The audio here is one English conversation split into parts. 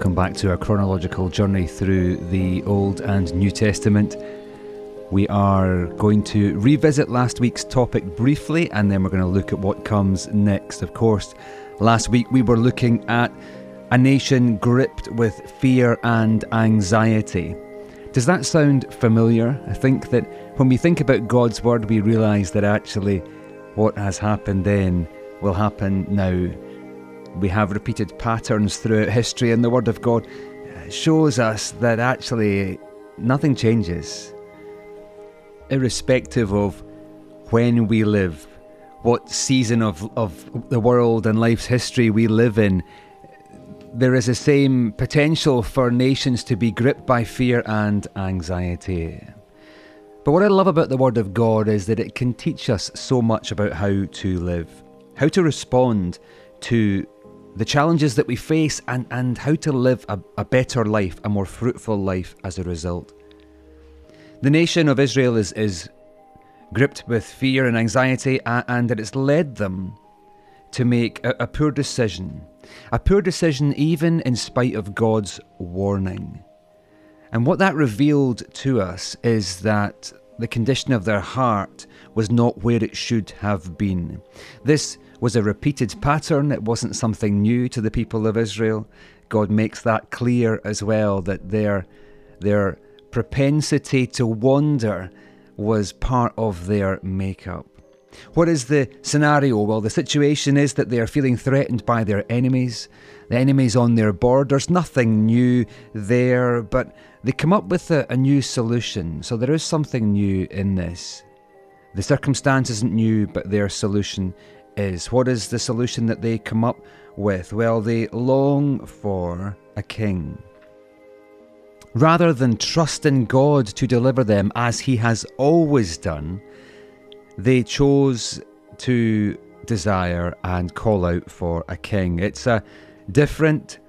Welcome back to our chronological journey through the Old and New Testament. We are going to revisit last week's topic briefly and then we're going to look at what comes next. Of course, last week we were looking at a nation gripped with fear and anxiety. Does that sound familiar? I think that when we think about God's Word, we realise that actually what has happened then will happen now we have repeated patterns throughout history, and the Word of God shows us that actually nothing changes. Irrespective of when we live, what season of, of the world and life's history we live in, there is the same potential for nations to be gripped by fear and anxiety. But what I love about the Word of God is that it can teach us so much about how to live, how to respond to the challenges that we face, and, and how to live a, a better life, a more fruitful life as a result. The nation of Israel is, is gripped with fear and anxiety, and it has led them to make a, a poor decision. A poor decision, even in spite of God's warning. And what that revealed to us is that the condition of their heart was not where it should have been. This was a repeated pattern, it wasn't something new to the people of Israel. God makes that clear as well that their, their propensity to wander was part of their makeup. What is the scenario? Well, the situation is that they are feeling threatened by their enemies, the enemies on their borders. Nothing new there, but they come up with a, a new solution. So there is something new in this. The circumstance isn't new, but their solution is. What is the solution that they come up with? Well, they long for a king. Rather than trust in God to deliver them as He has always done, they chose to desire and call out for a king. It's a different,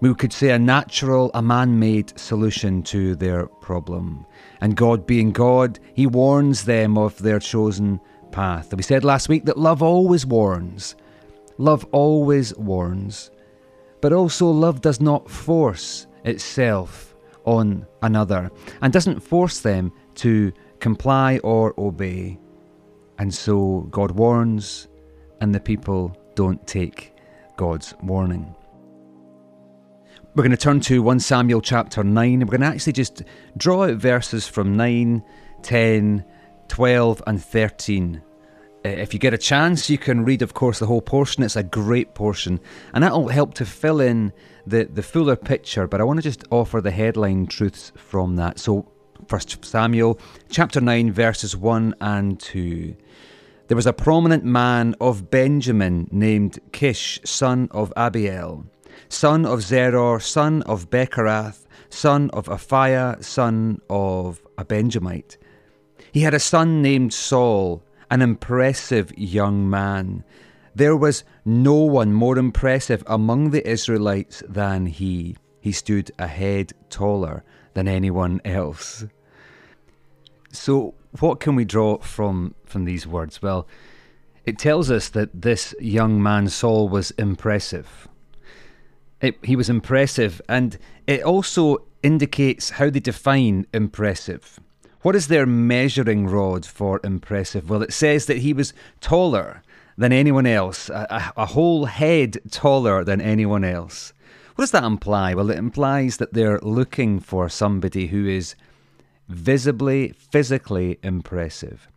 we could say, a natural, a man made solution to their problem. And God being God, He warns them of their chosen path. We said last week that love always warns. Love always warns. But also, love does not force itself on another and doesn't force them to comply or obey. And so, God warns, and the people don't take God's warning. We're going to turn to 1 Samuel chapter 9. We're going to actually just draw out verses from 9, 10, 12 and 13. Uh, if you get a chance, you can read, of course, the whole portion. It's a great portion, and that'll help to fill in the, the fuller picture. But I want to just offer the headline truths from that. So, First Samuel chapter 9, verses 1 and 2. There was a prominent man of Benjamin named Kish, son of Abiel, son of Zeror, son of Bechorath, son of Aphiah, son of a Benjamite. He had a son named Saul, an impressive young man. There was no one more impressive among the Israelites than he. He stood a head taller than anyone else. So, what can we draw from, from these words? Well, it tells us that this young man, Saul, was impressive. It, he was impressive, and it also indicates how they define impressive. What is their measuring rod for impressive? Well, it says that he was taller than anyone else, a, a, whole head taller than anyone else. What does that imply? Well, it implies that they're looking for somebody who is visibly, physically impressive.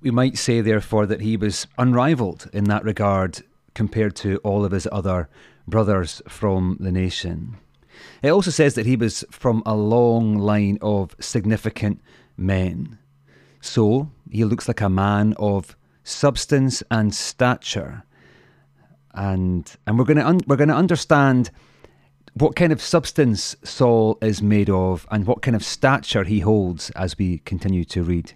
We might say, therefore, that he was unrivaled in that regard compared to all of his other brothers from the nation. It also says that he was from a long line of significant men. So he looks like a man of substance and stature. And and we're going to un- we're going to understand what kind of substance Saul is made of and what kind of stature he holds as we continue to read.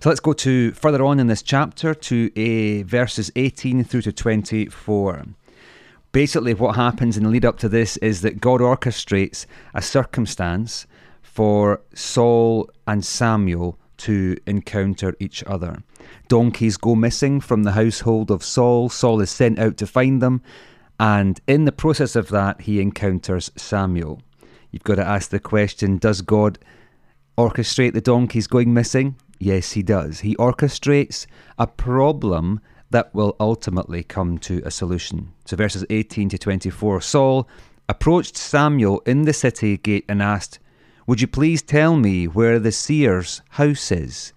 So let's go to further on in this chapter to uh, verses 18 through to 24. Basically, what happens in the lead up to this is that God orchestrates a circumstance for Saul and Samuel to encounter each other. Donkeys go missing from the household of Saul. Saul is sent out to find them, and in the process of that, he encounters Samuel. You've got to ask the question Does God orchestrate the donkeys going missing? Yes, he does. He orchestrates a problem that will ultimately come to a solution. So, verses 18 to 24 Saul approached Samuel in the city gate and asked, Would you please tell me where the seer's house is?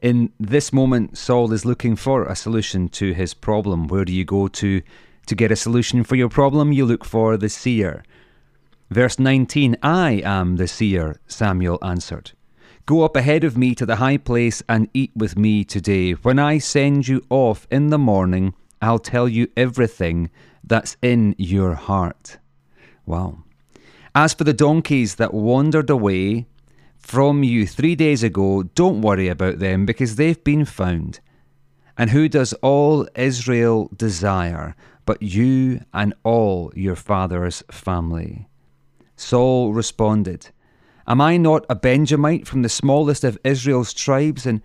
In this moment, Saul is looking for a solution to his problem. Where do you go to to get a solution for your problem? You look for the seer. Verse 19 I am the seer, Samuel answered. Go up ahead of me to the high place and eat with me today. When I send you off in the morning, I'll tell you everything that's in your heart. Wow. As for the donkeys that wandered away from you three days ago, don't worry about them because they've been found. And who does all Israel desire but you and all your father's family? Saul responded, Am I not a Benjamite from the smallest of Israel's tribes? And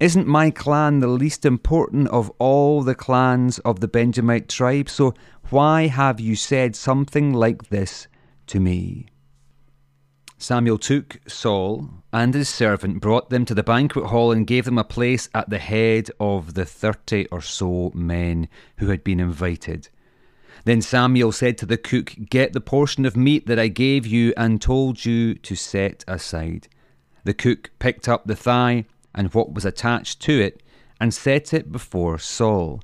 isn't my clan the least important of all the clans of the Benjamite tribe? So why have you said something like this to me? Samuel took Saul and his servant, brought them to the banquet hall, and gave them a place at the head of the thirty or so men who had been invited. Then Samuel said to the cook, Get the portion of meat that I gave you and told you to set aside. The cook picked up the thigh and what was attached to it and set it before Saul.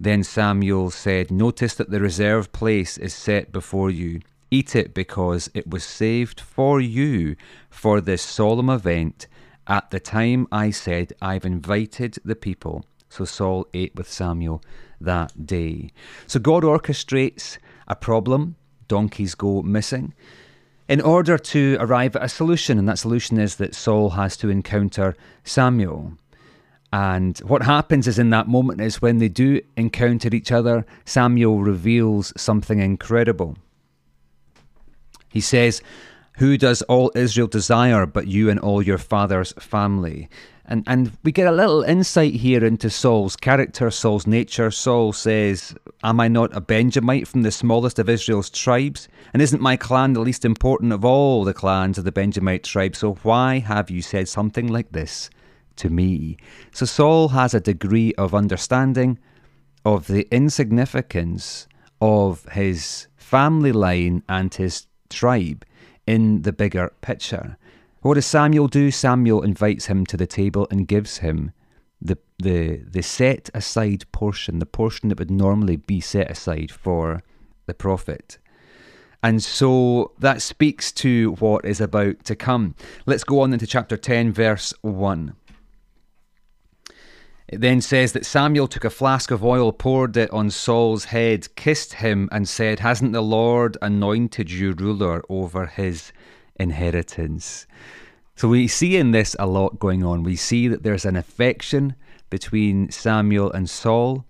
Then Samuel said, Notice that the reserved place is set before you. Eat it because it was saved for you for this solemn event at the time I said, I've invited the people. So Saul ate with Samuel that day. So God orchestrates a problem, donkeys go missing, in order to arrive at a solution. And that solution is that Saul has to encounter Samuel. And what happens is in that moment is when they do encounter each other, Samuel reveals something incredible. He says, Who does all Israel desire but you and all your father's family? And and we get a little insight here into Saul's character, Saul's nature. Saul says, Am I not a Benjamite from the smallest of Israel's tribes? And isn't my clan the least important of all the clans of the Benjamite tribe? So why have you said something like this to me? So Saul has a degree of understanding of the insignificance of his family line and his tribe in the bigger picture. What does Samuel do? Samuel invites him to the table and gives him the the the set aside portion, the portion that would normally be set aside for the prophet. And so that speaks to what is about to come. Let's go on into chapter 10, verse 1. It then says that Samuel took a flask of oil, poured it on Saul's head, kissed him, and said, Hasn't the Lord anointed you ruler over his inheritance. So we see in this a lot going on. We see that there's an affection between Samuel and Saul.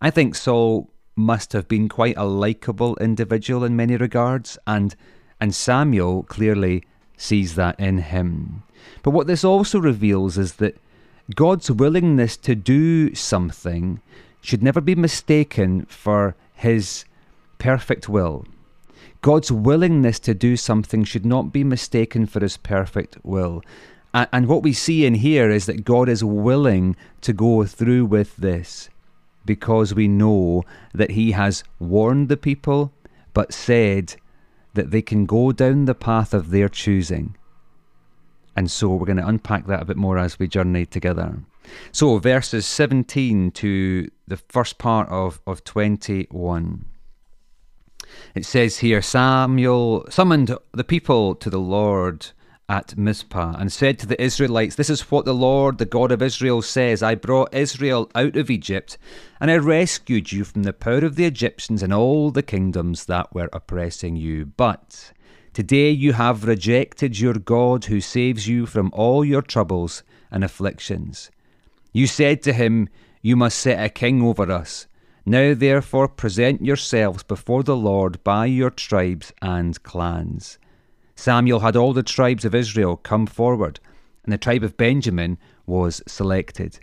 I think Saul must have been quite a likable individual in many regards, and and Samuel clearly sees that in him. But what this also reveals is that God's willingness to do something should never be mistaken for his perfect will. God's willingness to do something should not be mistaken for his perfect will. And what we see in here is that God is willing to go through with this because we know that he has warned the people, but said that they can go down the path of their choosing. And so we're going to unpack that a bit more as we journey together. So, verses 17 to the first part of, of 21. It says here Samuel summoned the people to the Lord at Mizpah and said to the Israelites, This is what the Lord, the God of Israel, says I brought Israel out of Egypt, and I rescued you from the power of the Egyptians and all the kingdoms that were oppressing you. But today you have rejected your God who saves you from all your troubles and afflictions. You said to him, You must set a king over us. Now therefore present yourselves before the Lord by your tribes and clans. Samuel had all the tribes of Israel come forward, and the tribe of Benjamin was selected.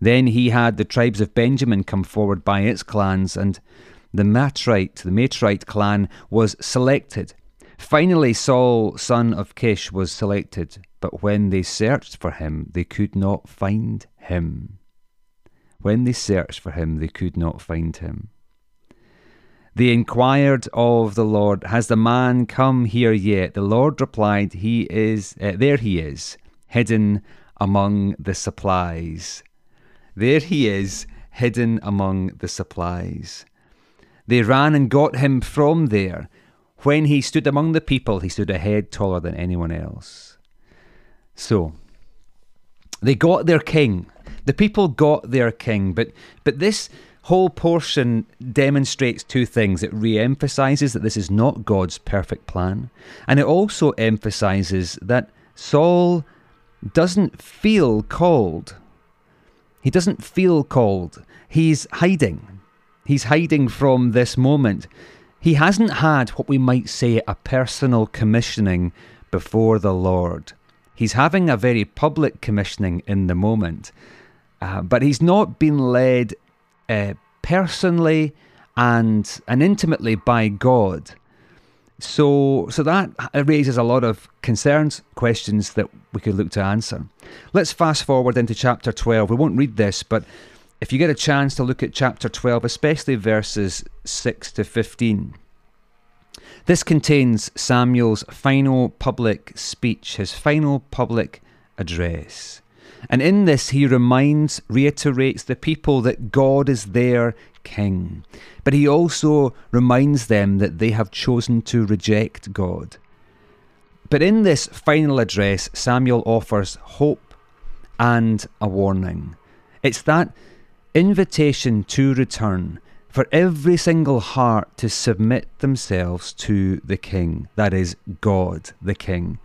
Then he had the tribes of Benjamin come forward by its clans, and the Matrite, the Matrite clan, was selected. Finally, Saul, son of Kish, was selected, but when they searched for him, they could not find him. When they searched for him, they could not find him. They inquired of the Lord, Has the man come here yet? The Lord replied, He is, uh, there he is, hidden among the supplies. There he is, hidden among the supplies. They ran and got him from there. When he stood among the people, he stood a head taller than anyone else. So, they got their king. The people got their king, but but this whole portion demonstrates two things. It re emphasizes that this is not God's perfect plan, and it also emphasizes that Saul doesn't feel called. He doesn't feel called. He's hiding. He's hiding from this moment. He hasn't had what we might say a personal commissioning before the Lord. He's having a very public commissioning in the moment, uh, but he's not been led uh, personally and and intimately by God. So so that raises a lot of concerns, questions that we could look to answer. Let's fast forward into chapter 12. We won't read this, but if you get a chance to look at chapter 12, especially verses 6 to 15. This contains Samuel's final public speech, his final public address. And in this, he reminds, reiterates the people that God is their king. But he also reminds them that they have chosen to reject God. But in this final address, Samuel offers hope and a warning. It's that invitation to return for every single heart to submit themselves to the King, that is, God, the King.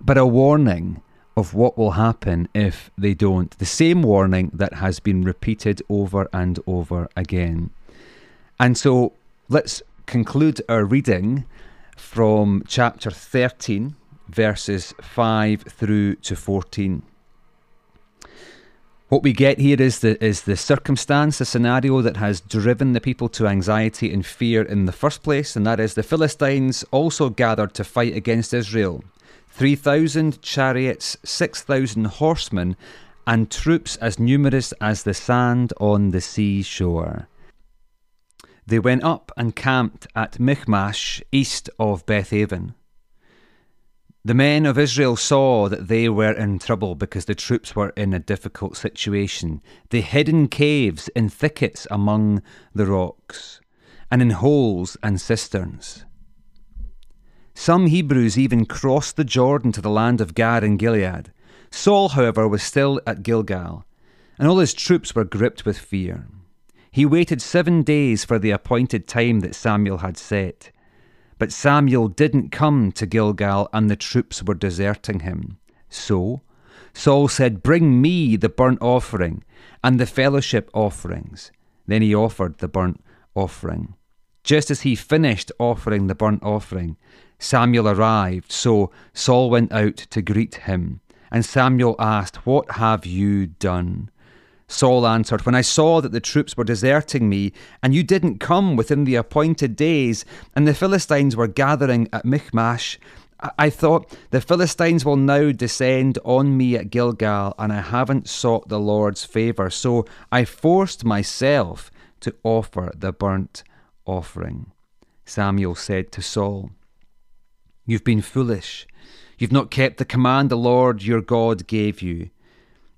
But a warning of what will happen if they don't. The same warning that has been repeated over and over again. And so let's conclude our reading from chapter 13, verses 5 through to 14. What we get here is the is the circumstance, the scenario that has driven the people to anxiety and fear in the first place, and that is the Philistines also gathered to fight against Israel. 3,000 chariots, 6,000 horsemen, and troops as numerous as the sand on the seashore. They went up and camped at Michmash, east of Bethaven. The men of Israel saw that they were in trouble because the troops were in a difficult situation. They hid in caves, in thickets among the rocks, and in holes and cisterns. Some Hebrews even crossed the Jordan to the land of Gad and Gilead. Saul, however, was still at Gilgal, and all his troops were gripped with fear. He waited seven days for the appointed time that Samuel had set. But Samuel didn't come to Gilgal, and the troops were deserting him. So Saul said, Bring me the burnt offering and the fellowship offerings. Then he offered the burnt offering. Just as he finished offering the burnt offering, Samuel arrived, so Saul went out to greet him. And Samuel asked, What have you done? Saul answered, When I saw that the troops were deserting me, and you didn't come within the appointed days, and the Philistines were gathering at Michmash, I thought, The Philistines will now descend on me at Gilgal, and I haven't sought the Lord's favour, so I forced myself to offer the burnt offering. Samuel said to Saul, You've been foolish. You've not kept the command the Lord your God gave you.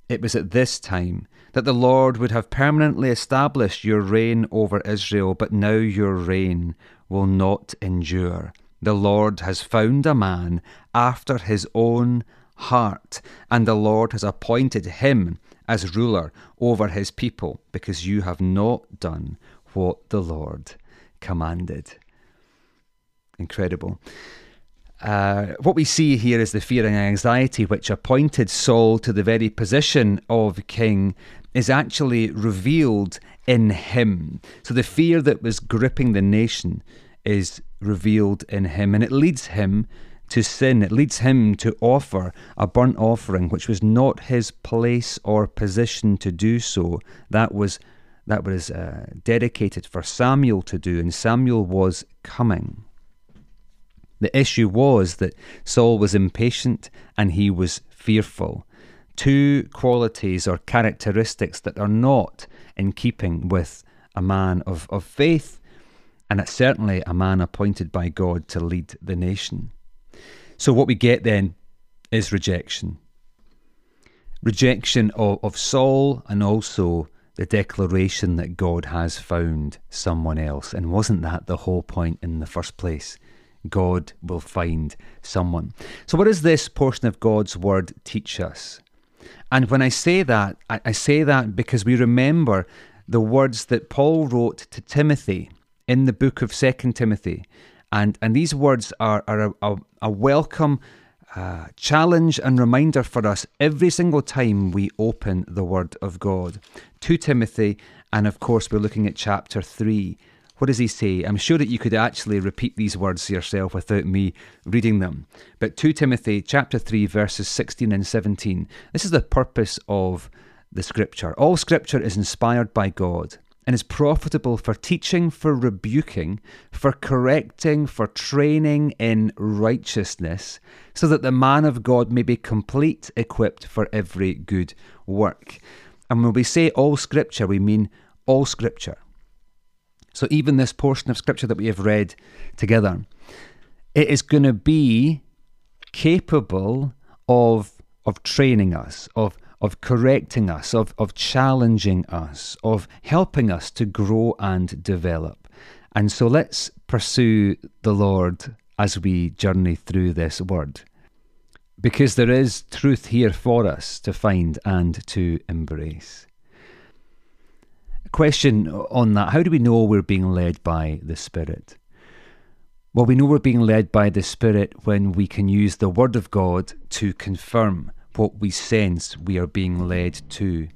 It was at this time that the Lord would have permanently established your reign over Israel, but now your reign will not endure. The Lord has found a man after his own heart, and the Lord has appointed him as ruler over his people, because you have not done what the Lord commanded. Incredible. Uh, what we see here is the fear and anxiety which appointed Saul to the very position of king is actually revealed in him. So the fear that was gripping the nation is revealed in him, and it leads him to sin. It leads him to offer a burnt offering, which was not his place or position to do so. That was that was uh, dedicated for Samuel to do, and Samuel was coming. The issue was that Saul was impatient and he was fearful. Two qualities or characteristics that are not in keeping with a man of, of faith, and it's certainly a man appointed by God to lead the nation. So, what we get then is rejection. Rejection of, of Saul and also the declaration that God has found someone else. And wasn't that the whole point in the first place? God will find someone. So, what does this portion of God's word teach us? And when I say that, I, say that because we remember the words that Paul wrote to Timothy in the book of Second Timothy. And, and these words are, are a, a, a welcome uh, challenge and reminder for us every single time we open the Word of God. To Timothy, and of course, we're looking at chapter 3. What does he say? I'm sure that you could actually repeat these words yourself without me reading them. But 2 Timothy chapter 3 verses 16 and 17. This is the purpose of the scripture. All scripture is inspired by God and is profitable for teaching, for rebuking, for correcting, for training in righteousness, so that the man of God may be complete, equipped for every good work. And when we say all scripture, we mean all scripture. So even this portion of scripture that we have read together, it is going to be capable of of training us, of of correcting us, of, of challenging us, of helping us to grow and develop. And so let's pursue the Lord as we journey through this word. Because there is truth here for us to find and to embrace. Question on that How do we know we're being led by the Spirit? Well, we know we're being led by the Spirit when we can use the Word of God to confirm what we sense we are being led to.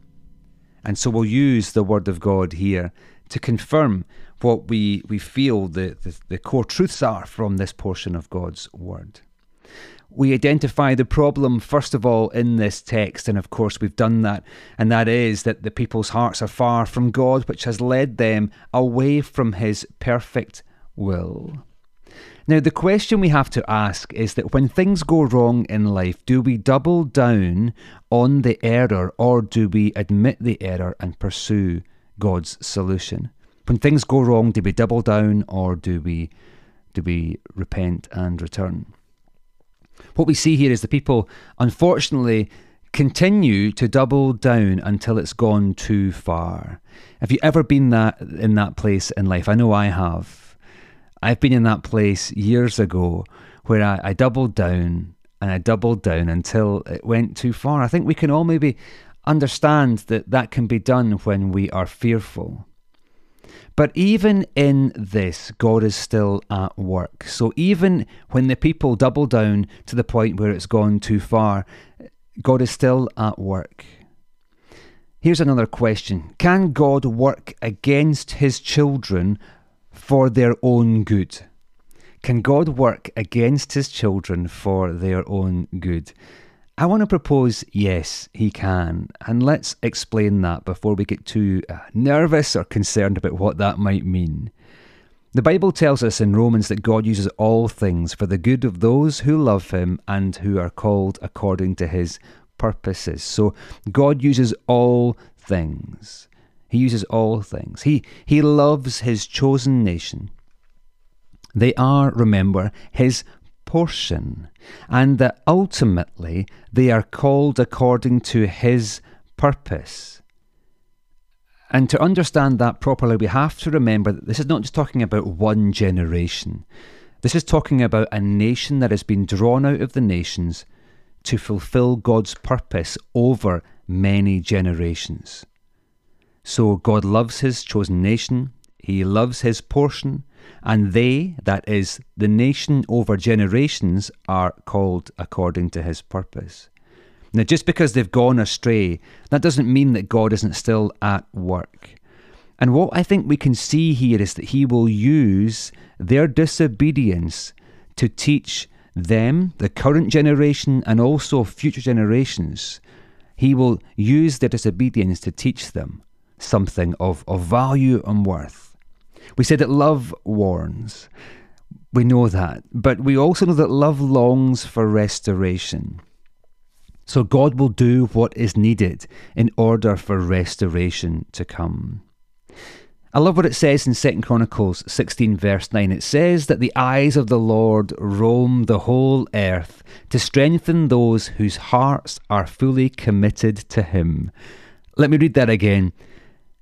And so we'll use the Word of God here to confirm what we, we feel the, the, the core truths are from this portion of God's Word. We identify the problem, first of all, in this text, and of course, we've done that, and that is that the people's hearts are far from God, which has led them away from His perfect will. Now, the question we have to ask is that when things go wrong in life, do we double down on the error or do we admit the error and pursue God's solution? When things go wrong, do we double down or do we do we repent and return? What we see here is the people, unfortunately, continue to double down until it's gone too far. Have you ever been that in that place in life? I know I have. I've been in that place years ago where I, I doubled down and I doubled down until it went too far. I think we can all maybe understand that that can be done when we are fearful. But even in this, God is still at work. So even when the people double down to the point where it's gone too far, God is still at work. Here's another question Can God work against his children for their own good? Can God work against his children for their own good? I want to propose yes, he can. And let's explain that before we get too uh, nervous or concerned about what that might mean. The Bible tells us in Romans that God uses all things for the good of those who love him and who are called according to his purposes. So God uses all things. He uses all things. He, he loves his chosen nation. They are, remember, his portion, and that ultimately they are called according to his purpose. And to understand that properly, we have to remember that this is not just talking about one generation. This is talking about a nation that has been drawn out of the nations to fulfill God's purpose over many generations. So God loves his chosen nation, he loves his portion, and they, that is, the nation over generations, are called according to his purpose. Now, just because they've gone astray, that doesn't mean that God isn't still at work. And what I think we can see here is that he will use their disobedience to teach them, the current generation, and also future generations. He will use their disobedience to teach them something of, of value and worth. We say that love warns. We know that. But we also know that love longs for restoration. So God will do what is needed in order for restoration to come. I love what it says in 2 Chronicles 16, verse 9. It says that the eyes of the Lord roam the whole earth to strengthen those whose hearts are fully committed to Him. Let me read that again.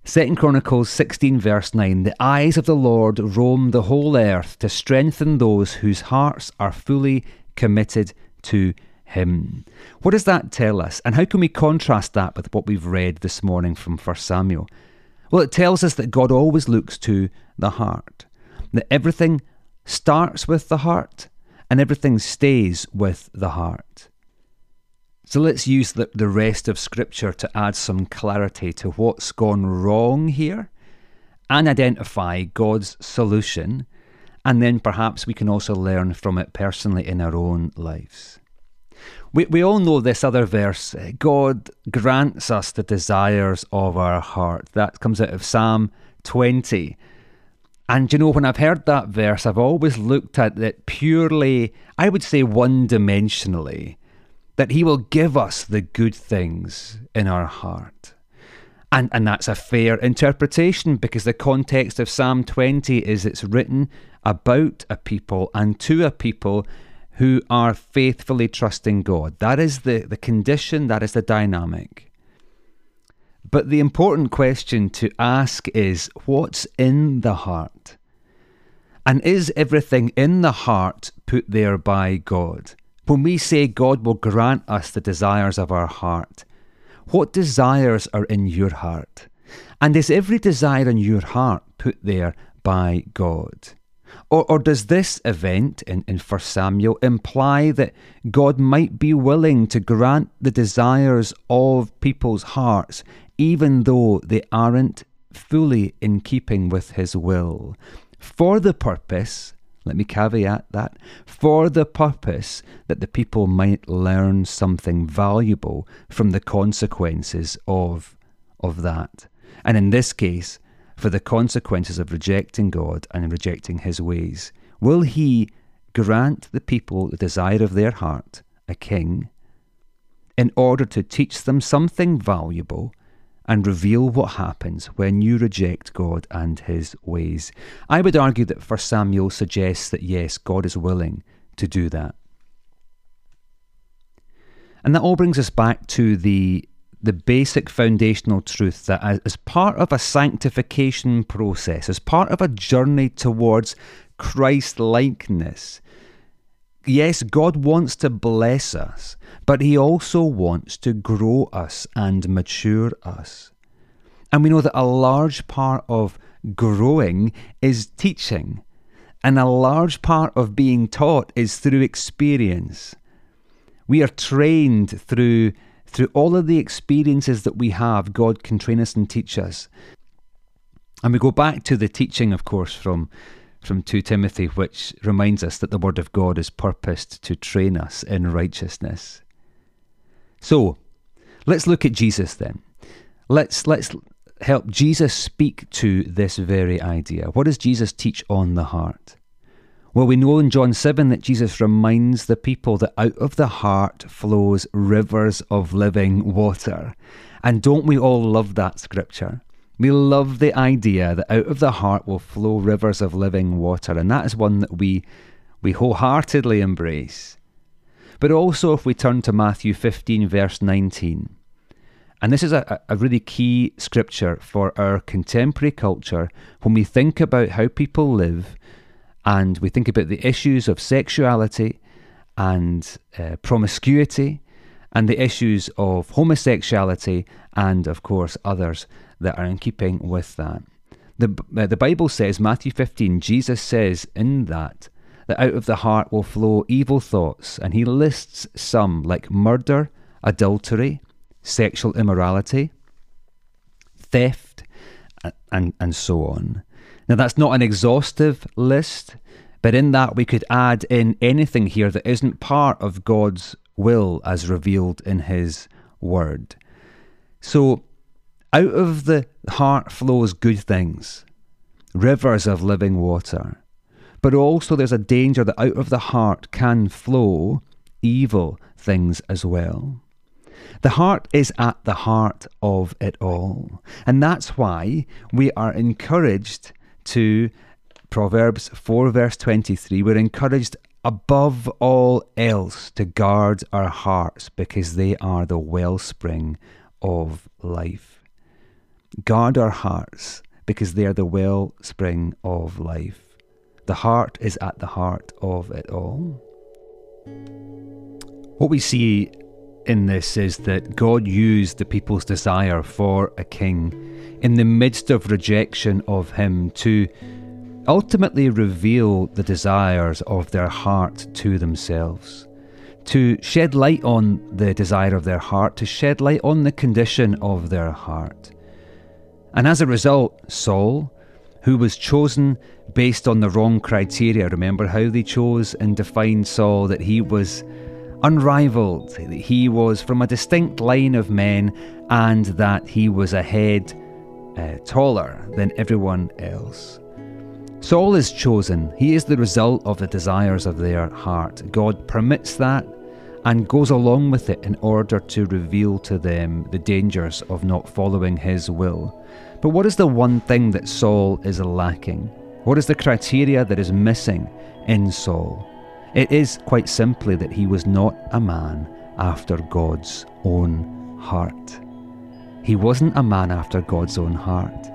2 Chronicles 16, verse 9 The eyes of the Lord roam the whole earth to strengthen those whose hearts are fully committed to Him. What does that tell us? And how can we contrast that with what we've read this morning from 1 Samuel? Well, it tells us that God always looks to the heart, that everything starts with the heart and everything stays with the heart. So let's use the, the rest of Scripture to add some clarity to what's gone wrong here and identify God's solution, and then perhaps we can also learn from it personally in our own lives. We, we all know this other verse eh, God grants us the desires of our heart. That comes out of Psalm 20. And you know, when I've heard that verse, I've always looked at it purely, I would say, one dimensionally that He will give us the good things in our heart. And, and that's a fair interpretation because the context of Psalm 20 is it's written about a people and to a people who are faithfully trusting God. That is the, the condition, that is the dynamic. But the important question to ask is what's in the heart? And is everything in the heart put there by God? When we say God will grant us the desires of our heart, what desires are in your heart? And is every desire in your heart put there by God? Or, or does this event in, in 1 Samuel imply that God might be willing to grant the desires of people's hearts, even though they aren't fully in keeping with His will? For the purpose let me caveat that for the purpose that the people might learn something valuable from the consequences of, of that. And in this case, for the consequences of rejecting God and rejecting his ways. Will he grant the people the desire of their heart, a king, in order to teach them something valuable and reveal what happens when you reject God and his ways. I would argue that 1 Samuel suggests that yes, God is willing to do that. And that all brings us back to the the basic foundational truth that as part of a sanctification process, as part of a journey towards Christ likeness, yes, God wants to bless us, but He also wants to grow us and mature us. And we know that a large part of growing is teaching, and a large part of being taught is through experience. We are trained through through all of the experiences that we have, God can train us and teach us. And we go back to the teaching, of course, from from 2 Timothy, which reminds us that the Word of God is purposed to train us in righteousness. So, let's look at Jesus then. Let's let's help Jesus speak to this very idea. What does Jesus teach on the heart? Well, we know in John 7 that Jesus reminds the people that out of the heart flows rivers of living water. And don't we all love that scripture? We love the idea that out of the heart will flow rivers of living water, and that is one that we, we wholeheartedly embrace. But also, if we turn to Matthew 15, verse 19, and this is a, a really key scripture for our contemporary culture when we think about how people live and we think about the issues of sexuality and uh, promiscuity and the issues of homosexuality and, of course, others that are in keeping with that. The, uh, the Bible says, Matthew 15, Jesus says in that, that out of the heart will flow evil thoughts, and he lists some like murder, adultery, sexual immorality, theft, and, and so on. Now, that's not an exhaustive list, but in that we could add in anything here that isn't part of God's will as revealed in His Word. So, out of the heart flows good things, rivers of living water. But also, there's a danger that out of the heart can flow evil things as well. The heart is at the heart of it all. And that's why we are encouraged to Proverbs 4, verse 23. We're encouraged above all else to guard our hearts because they are the wellspring of life. Guard our hearts because they are the wellspring of life. The heart is at the heart of it all. What we see in this is that God used the people's desire for a king in the midst of rejection of him to ultimately reveal the desires of their heart to themselves, to shed light on the desire of their heart, to shed light on the condition of their heart. And as a result, Saul, who was chosen based on the wrong criteria, remember how they chose and defined Saul that he was unrivaled, that he was from a distinct line of men, and that he was a head uh, taller than everyone else. Saul is chosen. He is the result of the desires of their heart. God permits that and goes along with it in order to reveal to them the dangers of not following his will. But what is the one thing that Saul is lacking? What is the criteria that is missing in Saul? It is quite simply that he was not a man after God's own heart. He wasn't a man after God's own heart.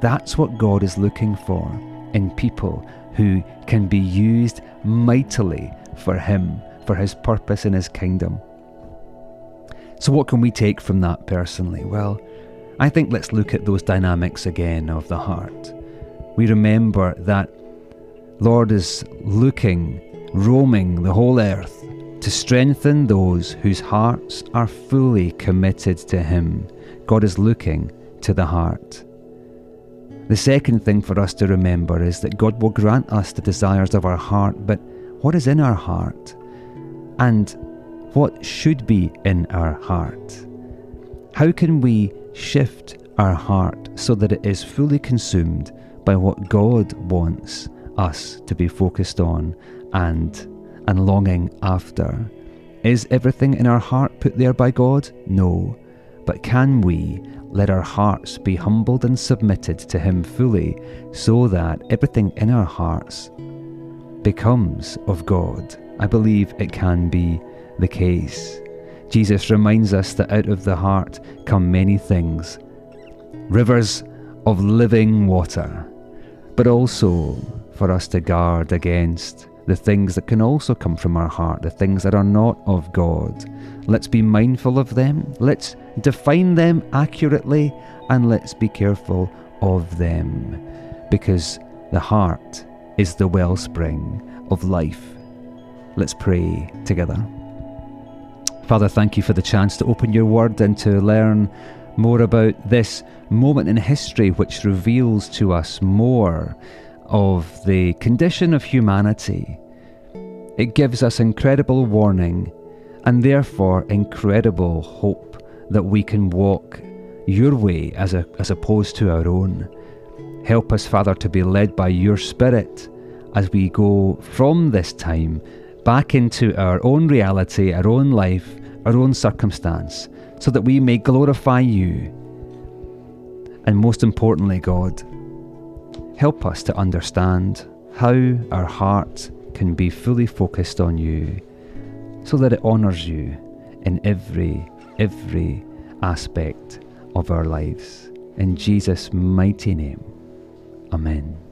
That's what God is looking for in people who can be used mightily for Him, for His purpose in His kingdom. So, what can we take from that personally? Well, I think let's look at those dynamics again of the heart. We remember that Lord is looking roaming the whole earth to strengthen those whose hearts are fully committed to Him. God is looking to the heart. The second thing for us to remember is that God will grant us the desires of our heart, but what is in our heart? And what should be in our heart? How can we shift our heart so that it is fully consumed by what God wants us to be focused on and and longing after. Is everything in our heart put there by God? No. But can we let our hearts be humbled and submitted to Him fully so that everything in our hearts becomes of God? I believe it can be the case. Jesus reminds us that out of the heart come many things rivers of living water, but also for us to guard against the things that can also come from our heart, the things that are not of God. Let's be mindful of them, let's define them accurately, and let's be careful of them, because the heart is the wellspring of life. Let's pray together. Father, thank you for the chance to open your word and to learn more about this moment in history which reveals to us more of the condition of humanity. It gives us incredible warning and therefore incredible hope that we can walk your way as, a, as opposed to our own. Help us, Father, to be led by your Spirit as we go from this time back into our own reality, our own life, our own circumstance, so that we may glorify you. And most importantly, God, Help us to understand how our heart can be fully focused on you so that it honours you in every, every aspect of our lives. In Jesus' mighty name, Amen.